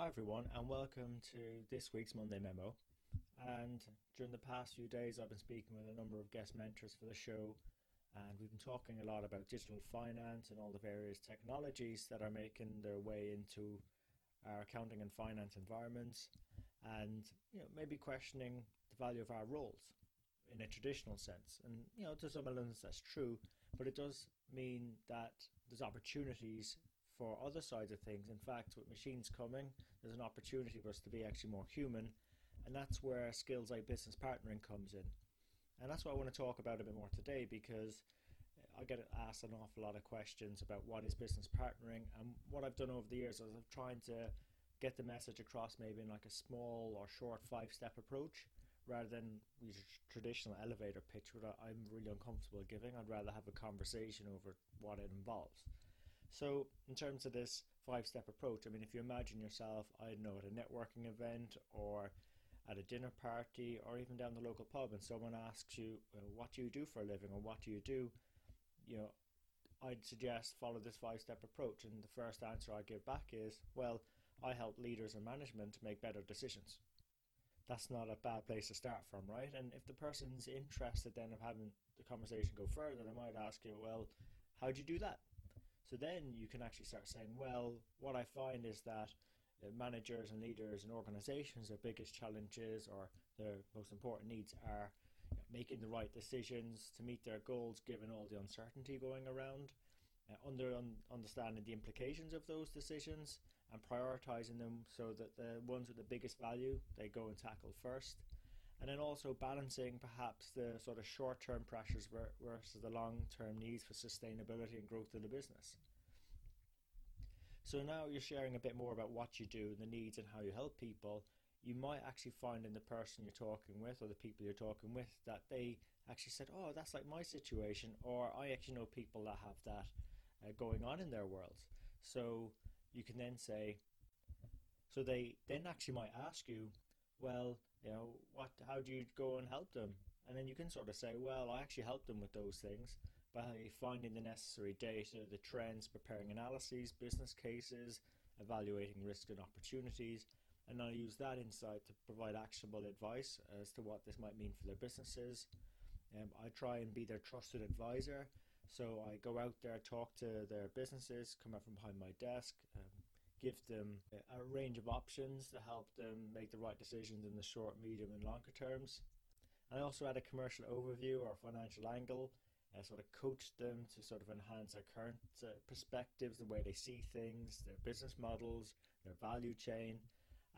Hi, everyone, and welcome to this week's Monday Memo. And during the past few days, I've been speaking with a number of guest mentors for the show, and we've been talking a lot about digital finance and all the various technologies that are making their way into our accounting and finance environments, and you know maybe questioning the value of our roles in a traditional sense. And you know, to some elements that's true, but it does mean that there's opportunities for other sides of things. In fact, with machines coming, there's an opportunity for us to be actually more human, and that's where skills like business partnering comes in. And that's what I want to talk about a bit more today because I get asked an awful lot of questions about what is business partnering, and what I've done over the years is I've tried to get the message across maybe in like a small or short five step approach rather than your traditional elevator pitch, which I'm really uncomfortable giving. I'd rather have a conversation over what it involves. So, in terms of this five step approach, I mean, if you imagine yourself, I don't know, at a networking event or at a dinner party or even down the local pub, and someone asks you, well, What do you do for a living or what do you do? You know, I'd suggest follow this five step approach. And the first answer I give back is, Well, I help leaders and management make better decisions. That's not a bad place to start from, right? And if the person's interested then of having the conversation go further, they might ask you, Well, how do you do that? So then you can actually start saying, well, what I find is that uh, managers and leaders and organizations, their biggest challenges or their most important needs are making the right decisions to meet their goals given all the uncertainty going around, uh, under un- understanding the implications of those decisions and prioritizing them so that the ones with the biggest value they go and tackle first and then also balancing perhaps the sort of short term pressures versus the long term needs for sustainability and growth of the business. So now you're sharing a bit more about what you do, and the needs, and how you help people. You might actually find in the person you're talking with or the people you're talking with that they actually said, Oh, that's like my situation, or I actually know people that have that uh, going on in their worlds. So you can then say, so they then actually might ask you, Well, you know, what? How do you go and help them? And then you can sort of say, well, I actually help them with those things by finding the necessary data, the trends, preparing analyses, business cases, evaluating risks and opportunities, and I use that insight to provide actionable advice as to what this might mean for their businesses. Um, I try and be their trusted advisor, so I go out there, talk to their businesses, come out from behind my desk, um, give them a range of options to help them make the right decisions in the short, medium, and longer terms. I also add a commercial overview or financial angle, uh, sort of coach them to sort of enhance their current uh, perspectives, the way they see things, their business models, their value chain,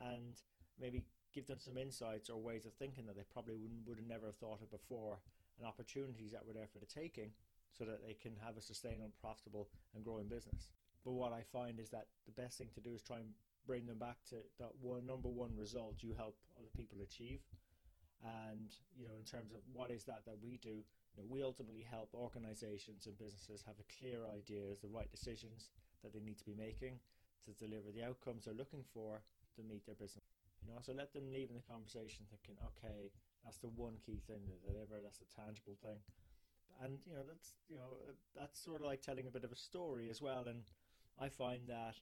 and maybe give them some insights or ways of thinking that they probably wouldn't, would never have never thought of before, and opportunities that were there for the taking, so that they can have a sustainable, profitable, and growing business. But what I find is that the best thing to do is try and bring them back to that one number one result you help other people achieve. And you know, in terms of what is that that we do, you know, we ultimately help organisations and businesses have a clear idea of the right decisions that they need to be making to deliver the outcomes they're looking for to meet their business. You know, so let them leave in the conversation thinking, okay, that's the one key thing to deliver. That's a tangible thing, and you know, that's you know, that's sort of like telling a bit of a story as well. And I find that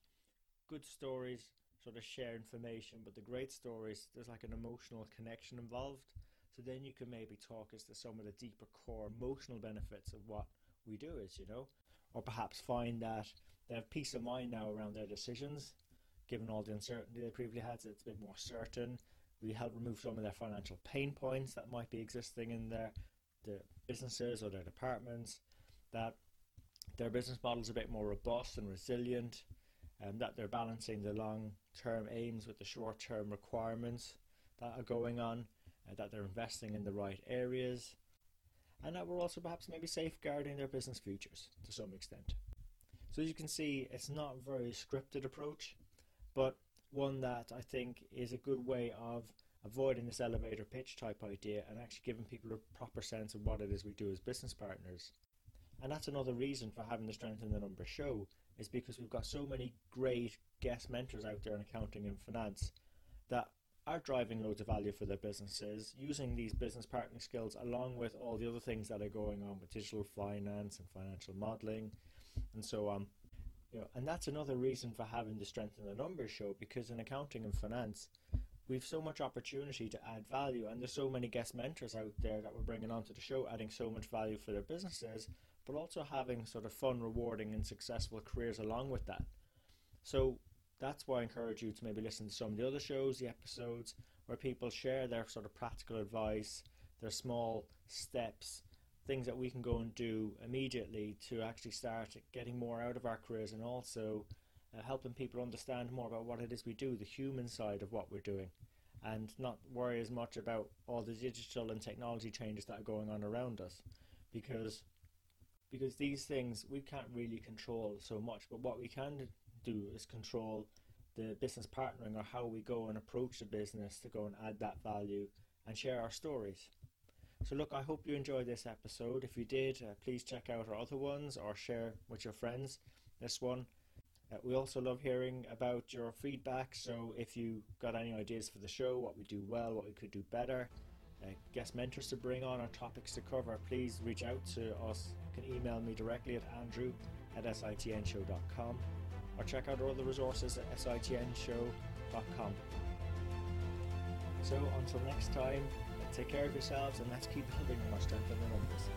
good stories sort of share information, but the great stories, there's like an emotional connection involved. So then you can maybe talk as to some of the deeper core emotional benefits of what we do is, you know, or perhaps find that they have peace of mind now around their decisions, given all the uncertainty they previously had, so it's a bit more certain. We help remove some of their financial pain points that might be existing in their, their businesses or their departments. That their business model is a bit more robust and resilient, and um, that they're balancing the long term aims with the short term requirements that are going on, uh, that they're investing in the right areas, and that we're also perhaps maybe safeguarding their business futures to some extent. So as you can see, it's not a very scripted approach, but one that I think is a good way of avoiding this elevator pitch type idea and actually giving people a proper sense of what it is we do as business partners. And that's another reason for having the Strength in the Numbers show, is because we've got so many great guest mentors out there in accounting and finance that are driving loads of value for their businesses, using these business partnering skills along with all the other things that are going on with digital finance and financial modeling and so on. You know, and that's another reason for having the Strength in the Numbers show because in accounting and finance, we've so much opportunity to add value, and there's so many guest mentors out there that we're bringing onto the show, adding so much value for their businesses, but also having sort of fun, rewarding, and successful careers along with that. So that's why I encourage you to maybe listen to some of the other shows, the episodes where people share their sort of practical advice, their small steps, things that we can go and do immediately to actually start getting more out of our careers and also uh, helping people understand more about what it is we do, the human side of what we're doing, and not worry as much about all the digital and technology changes that are going on around us, because because these things we can't really control so much, but what we can do is control the business partnering or how we go and approach the business to go and add that value and share our stories. So, look, I hope you enjoyed this episode. If you did, uh, please check out our other ones or share with your friends this one. Uh, we also love hearing about your feedback. So, if you got any ideas for the show, what we do well, what we could do better, uh, guest mentors to bring on, or topics to cover, please reach out to us. You can email me directly at andrew at sitnshow.com or check out our other resources at sitnshow.com. So until next time, take care of yourselves and let's keep building our strength in the numbers.